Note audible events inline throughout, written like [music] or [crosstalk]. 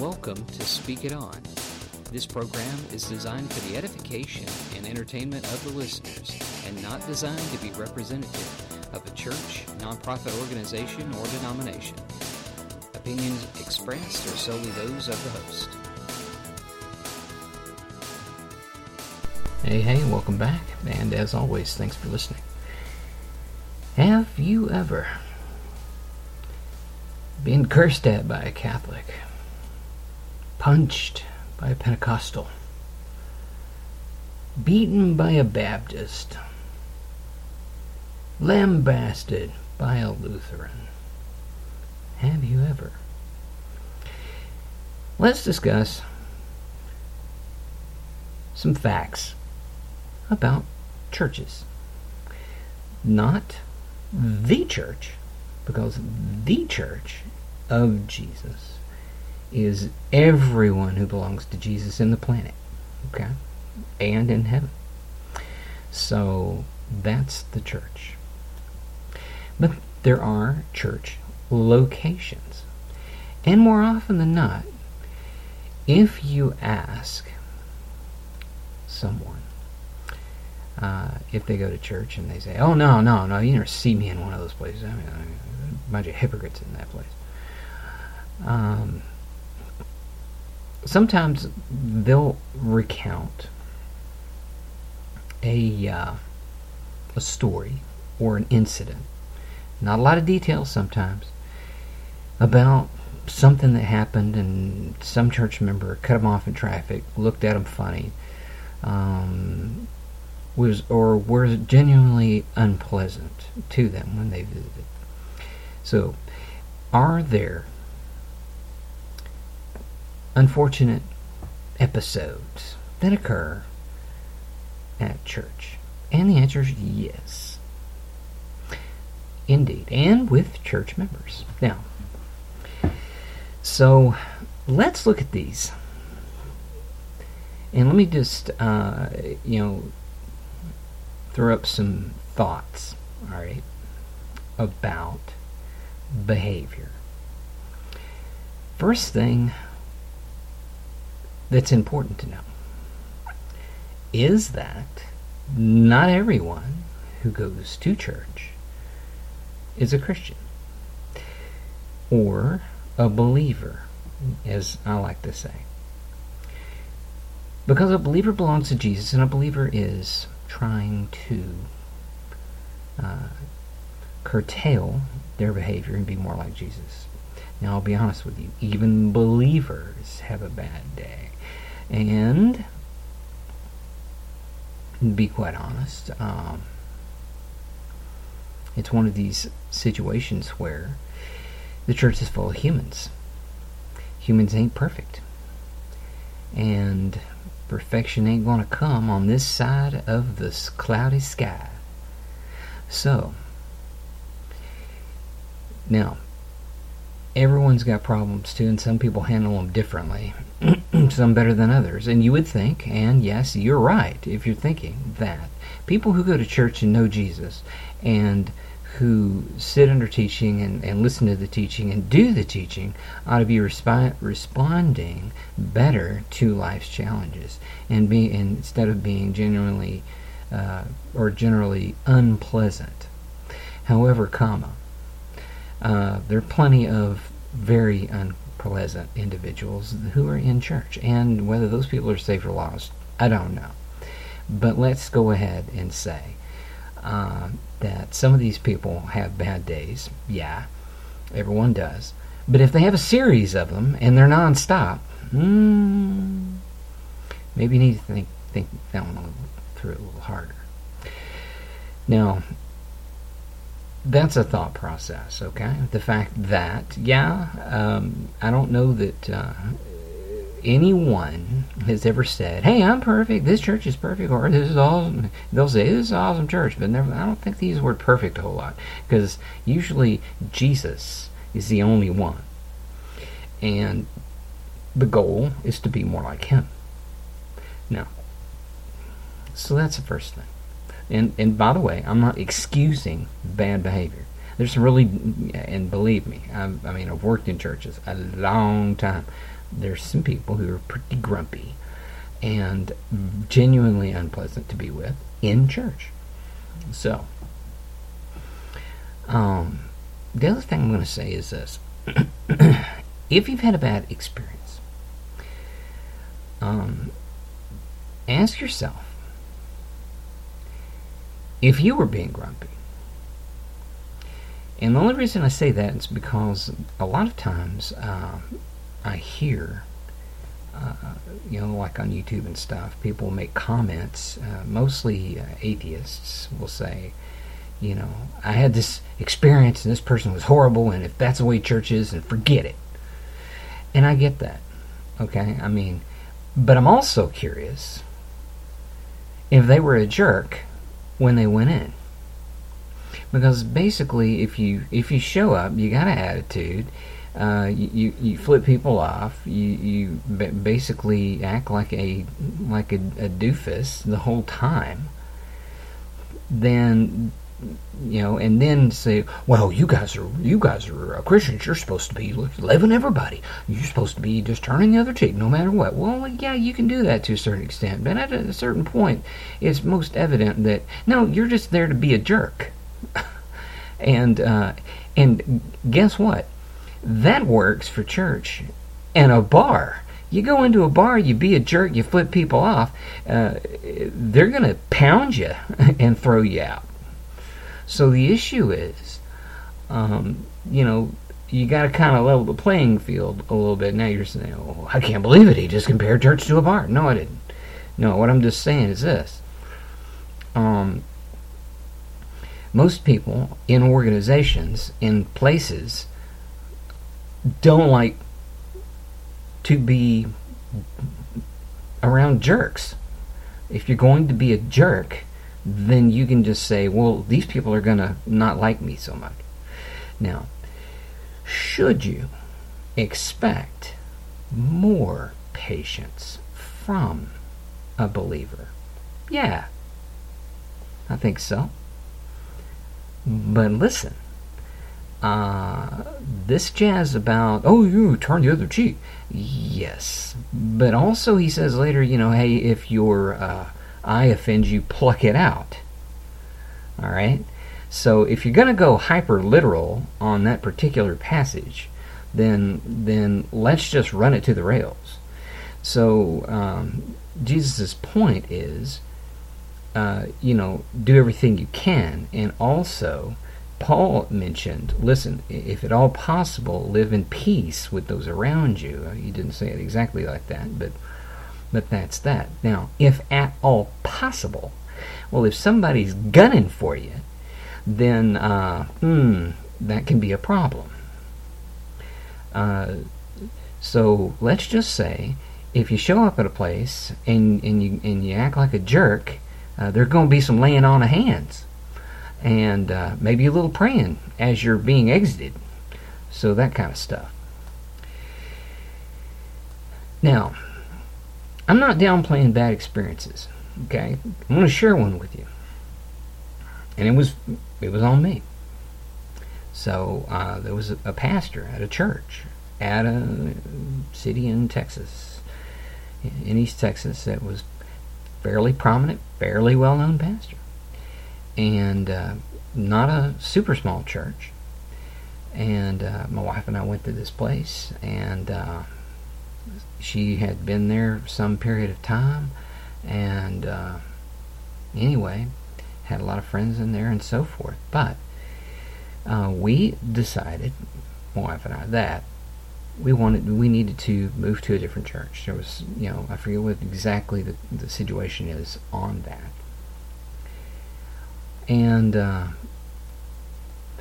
Welcome to Speak It On. This program is designed for the edification and entertainment of the listeners and not designed to be representative of a church, nonprofit organization, or denomination. Opinions expressed are solely those of the host. Hey, hey, welcome back. And as always, thanks for listening. Have you ever been cursed at by a Catholic? Punched by a Pentecostal? Beaten by a Baptist? Lambasted by a Lutheran? Have you ever? Let's discuss some facts about churches. Not the church, because the church of Jesus is everyone who belongs to Jesus in the planet, okay? And in heaven. So that's the church. But there are church locations. And more often than not, if you ask someone, uh, if they go to church and they say, "Oh no, no, no, you never see me in one of those places," I mean, a bunch of hypocrites in that place. Um, sometimes they'll recount a uh, a story or an incident, not a lot of details sometimes, about something that happened and some church member cut them off in traffic, looked at them funny, um, was or were genuinely unpleasant to them when they visited. So, are there unfortunate episodes that occur at church? And the answer is yes. Indeed, and with church members. Now, so let's look at these. And let me just, uh, you know, throw up some thoughts, all right, about behavior. First thing that's important to know is that not everyone who goes to church is a Christian or a believer, as I like to say. Because a believer belongs to Jesus and a believer is trying to uh, curtail their behavior and be more like Jesus. Now, I'll be honest with you, even believers have a bad day. And, be quite honest, um, it's one of these situations where the church is full of humans. Humans ain't perfect. And perfection ain't going to come on this side of this cloudy sky. So, now, everyone's got problems too, and some people handle them differently. [clears throat] some better than others. And you would think, and yes, you're right if you're thinking that people who go to church and know Jesus and who sit under teaching and, and listen to the teaching and do the teaching ought to be respi- responding better to life's challenges and be and instead of being genuinely uh, or generally unpleasant. However, comma, uh, there are plenty of very unpleasant individuals who are in church, and whether those people are saved or lost, I don't know. But let's go ahead and say uh, that some of these people have bad days. Yeah, everyone does. But if they have a series of them and they're nonstop, mm, maybe you need to think think that one through a little harder. Now, that's a thought process, okay? The fact that, yeah, um, I don't know that uh, anyone has ever said, "Hey, I'm perfect. This church is perfect," or "This is awesome." They'll say, "This is awesome church," but never. I don't think they use the word "perfect" a whole lot because usually Jesus is the only one, and the goal is to be more like Him. Now, so that's the first thing. And and by the way, I'm not excusing bad behavior. There's some really, and believe me, I, I mean, I've worked in churches a long time. there's some people who are pretty grumpy and genuinely unpleasant to be with in church. So, um, the other thing I'm going to say is this [coughs] if you've had a bad experience, um, ask yourself if you were being grumpy. And the only reason I say that is because a lot of times uh, I hear, uh, you know, like on YouTube and stuff, people make comments, uh, mostly uh, atheists will say, you know, I had this experience and this person was horrible, and if that's the way church is, then forget it. And I get that. Okay? I mean, but I'm also curious if they were a jerk when they went in. Because basically, if you if you show up, you got an attitude. Uh, you, you flip people off. You you basically act like a like a, a doofus the whole time. Then you know, and then say, "Well, you guys are you guys are uh, Christians. You're supposed to be loving everybody. You're supposed to be just turning the other cheek, no matter what." Well, yeah, you can do that to a certain extent, but at a certain point, it's most evident that no, you're just there to be a jerk. [laughs] and uh, and guess what? That works for church and a bar. You go into a bar, you be a jerk, you flip people off. Uh, they're to pound you [laughs] and throw you out so the issue is, um, you know, you got to kind of level the playing field a little bit. Now you're saying, "Oh, I can't believe it. He just compared church to a bar." No, I didn't. No, what I'm just saying is this. Um, most people in organizations, in places, don't like to be around jerks. If you're going to be a jerk, then you can just say, well, these people are going to not like me so much. Now, should you expect more patience from a believer? Yeah, I think so. But listen, uh, this jazz about, oh, you turn the other cheek. Yes. But also, he says later, you know, hey, if you're. Uh, eye offend you, pluck it out. All right? So if you're going to go hyper literal on that particular passage, then then let's just run it to the rails. So um, Jesus' point is, uh, you know, do everything you can, and also Paul mentioned, listen, if at all possible, live in peace with those around you. He didn't say it exactly like that, but but that's that. Now, if at all possible, well, if somebody's gunning for you, then, uh, hmm, that can be a problem. Uh, so let's just say if you show up at a place and, and, you, and you act like a jerk, uh, there's going to be some laying on of hands and uh, maybe a little praying as you're being exited. So that kind of stuff. Now, I'm not downplaying bad experiences. Okay, I'm going to share one with you, and it was it was on me. So uh, there was a, a pastor at a church at a city in Texas, in East Texas, that was fairly prominent, fairly well known pastor, and uh, not a super small church. And uh, my wife and I went to this place, and uh, she had been there some period of time, and uh, anyway, had a lot of friends in there and so forth. But uh, we decided, my wife and I, that we wanted, we needed to move to a different church. There was, you know, I forget what exactly the, the situation is on that. And uh,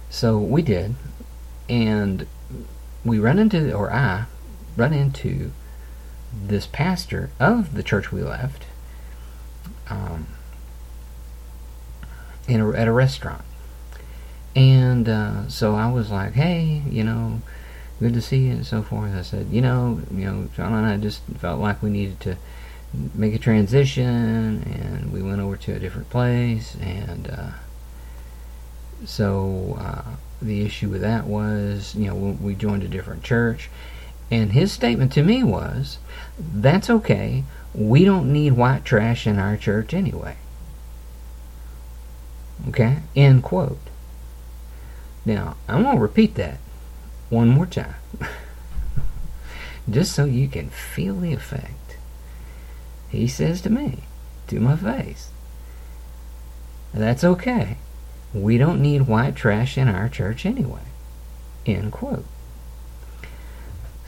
so we did, and we run into, or I run into this pastor of the church we left um, in a, at a restaurant. And uh, so I was like, hey, you know, good to see you and so forth. I said, you know, you know, John and I just felt like we needed to make a transition, and we went over to a different place, and uh, so uh, the issue with that was, you know, we joined a different church, And his statement to me was, that's okay. We don't need white trash in our church anyway. Okay? End quote. Now, I'm going to repeat that one more time. [laughs] Just so you can feel the effect. He says to me, to my face, that's okay. We don't need white trash in our church anyway. End quote.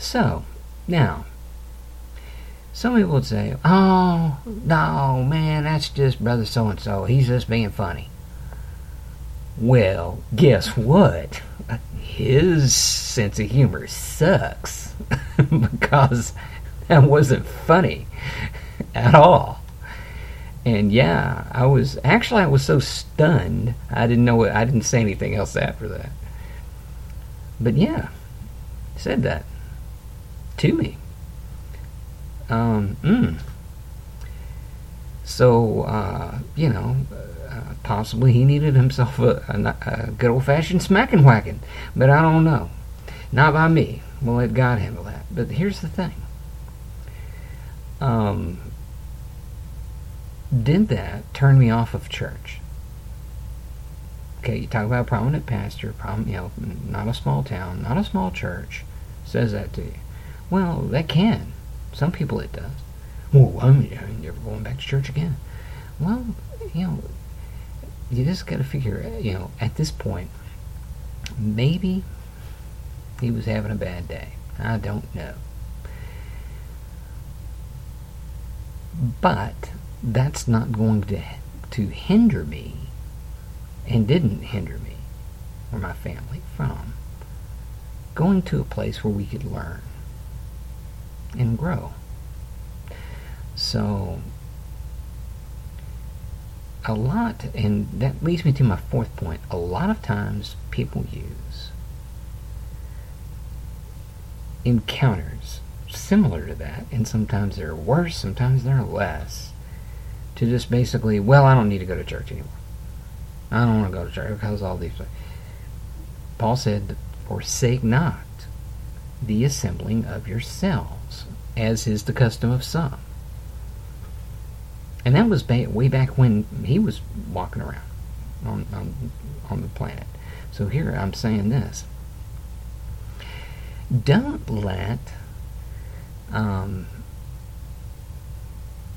So, now, some people would say, oh, no, man, that's just brother so and so. He's just being funny. Well, guess what? His sense of humor sucks [laughs] because that wasn't funny at all. And yeah, I was actually I was so stunned I didn't know I didn't say anything else after that. But yeah, said that to me. Um, mm. So uh, you know, uh, possibly he needed himself a, a, a good old fashioned smacking whacking, but I don't know. Not by me. We'll let God handle that. But here's the thing. Um, did that turn me off of church? Okay, you talk about a prominent pastor, problem, you know, not a small town, not a small church, says that to you. Well, that can. Some people it does. Well, I'm never going back to church again. Well, you know, you just got to figure, you know, at this point, maybe he was having a bad day. I don't know. But that's not going to to hinder me and didn't hinder me or my family from going to a place where we could learn and grow. So a lot and that leads me to my fourth point. A lot of times people use encounters similar to that and sometimes they're worse, sometimes they're less to just basically, well, I don't need to go to church anymore. I don't want to go to church because all these. Paul said, "Forsake not the assembling of yourselves, as is the custom of some." And that was way back when he was walking around on, on, on the planet. So here I'm saying this. Don't let um,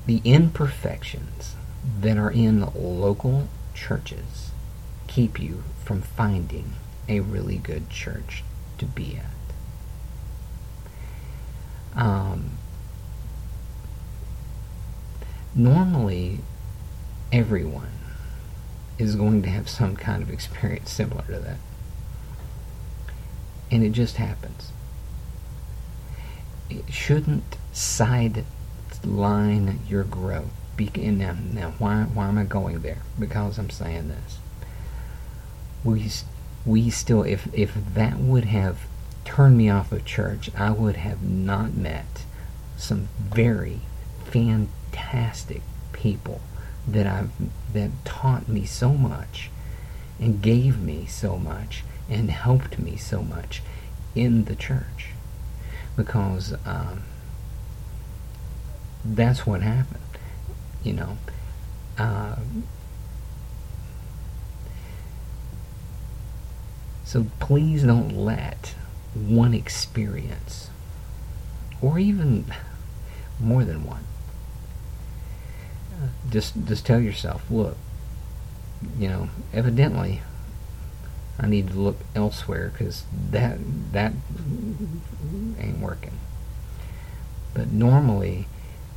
the imperfections that are in local churches keep you from finding a really good church to be at. Um, normally, everyone is going to have some kind of experience similar to that. And it just happens. It shouldn't sideline your growth. Be- And now, now why, why am I going there? Because I'm saying this. We, we still, if, if that would have turned me off of church, I would have not met some very fantastic people that I've that taught me so much and gave me so much and helped me so much in the church because um, that's what happened. You know. Uh, so please don't let one experience, or even more than one, uh, just just tell yourself, look, you know, evidently I need to look elsewhere because that that ain't working. But normally,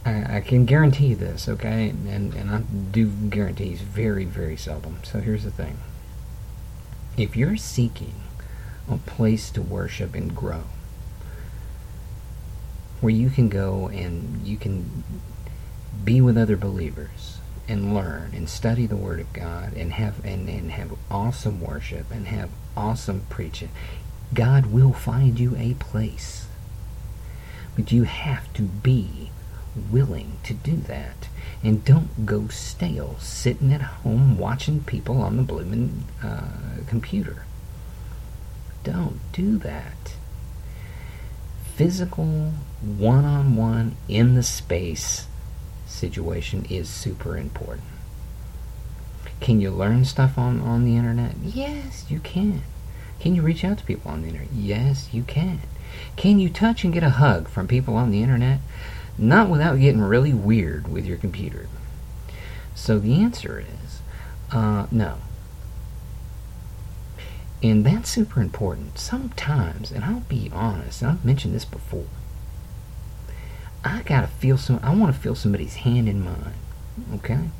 I, I can guarantee this, okay? And, and I do guarantees very, very seldom. So here's the thing. If you're seeking a place to worship and grow, where you can go and you can be with other believers and learn and study the Word of God and have and, and have awesome worship and have awesome preaching, God will find you a place. But you have to be willing to do that. And don't go stale sitting at home watching people on the blooming uh, computer. Don't do that. physical, one on one, in the space situation is super important. Can you learn stuff on, on the internet? Yes, you can. Can you reach out to people on the internet? Yes, you can. Can you touch and get a hug from people on the internet? Not without getting really weird with your computer. So the answer is uh, no. And that's super important. Sometimes, and I'll be honest, and I've mentioned this before, I gotta feel some. I want to feel somebody's hand in mine. Okay.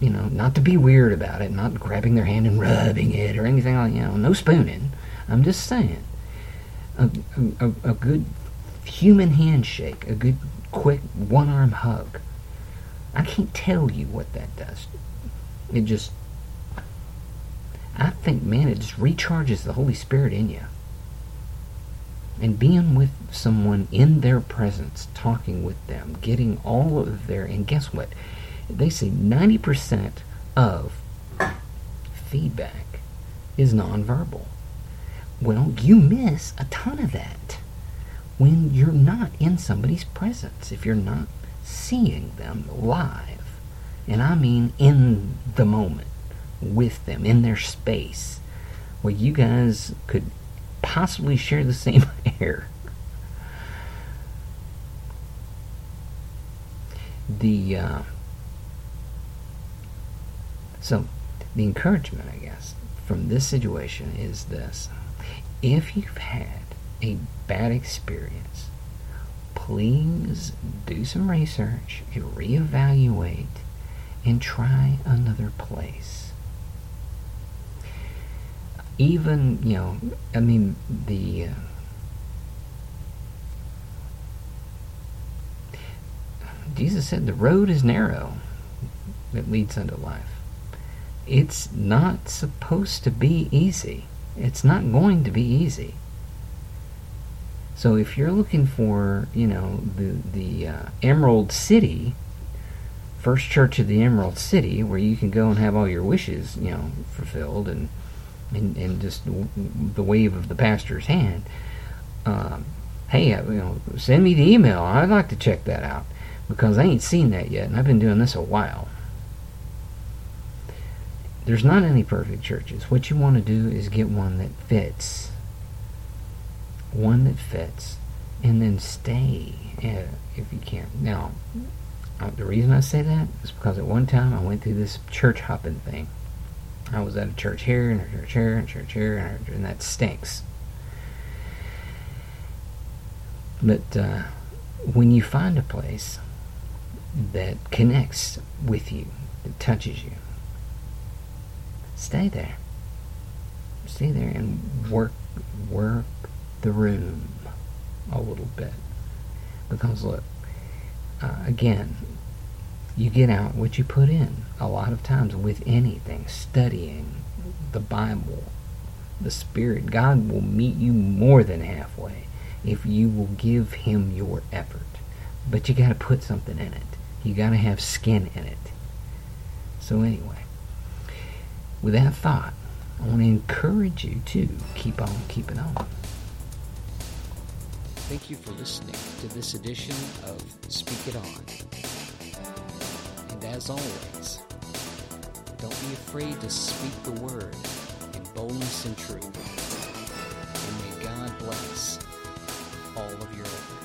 You know, not to be weird about it, not grabbing their hand and rubbing it or anything like you know, no spooning. I'm just saying, a, a, a good human handshake, a good quick one arm hug. I can't tell you what that does. It just I think, man, it just recharges the Holy Spirit in you. And being with someone in their presence, talking with them, getting all of their, and guess what? They say 90% of feedback is nonverbal. Well, you miss a ton of that when you're not in somebody's presence, if you're not seeing them live. And I mean in the moment with them in their space where you guys could possibly share the same [laughs] air. The uh, so the encouragement, I guess, from this situation is this: if you've had a bad experience, please do some research, reevaluate, and try another place even you know i mean the uh, jesus said the road is narrow that leads unto life. It's not supposed to be easy. It's not going to be easy. So if you're looking for you know the the uh, emerald city first church of the emerald city where you can go and have all your wishes you know fulfilled and and, and just the wave of the pastor's hand. Um, hey, uh, you know, send me the email. I'd like to check that out because I ain't seen that yet, and I've been doing this a while. There's not any perfect churches. What you want to do is get one that fits. One that fits. And then stay uh, if you can. Now, uh, the reason I say that is because at one time I went through this church hopping thing. I was at a church here and a church here and a church here, and, that stinks. But uh, when you find a place that connects with you, that touches you, stay there. Stay there and work work the room a little bit. Because look, uh, again, you get out what you put in a lot of times with anything studying the bible the spirit god will meet you more than halfway if you will give him your effort. But you got to put something in it. You got to have skin in it. So anyway with that thought i want to encourage you to keep on keeping on. Thank you for listening to this edition of speak it on. And as always, don't be afraid to speak the word in boldness and truth. And may God bless all of your efforts.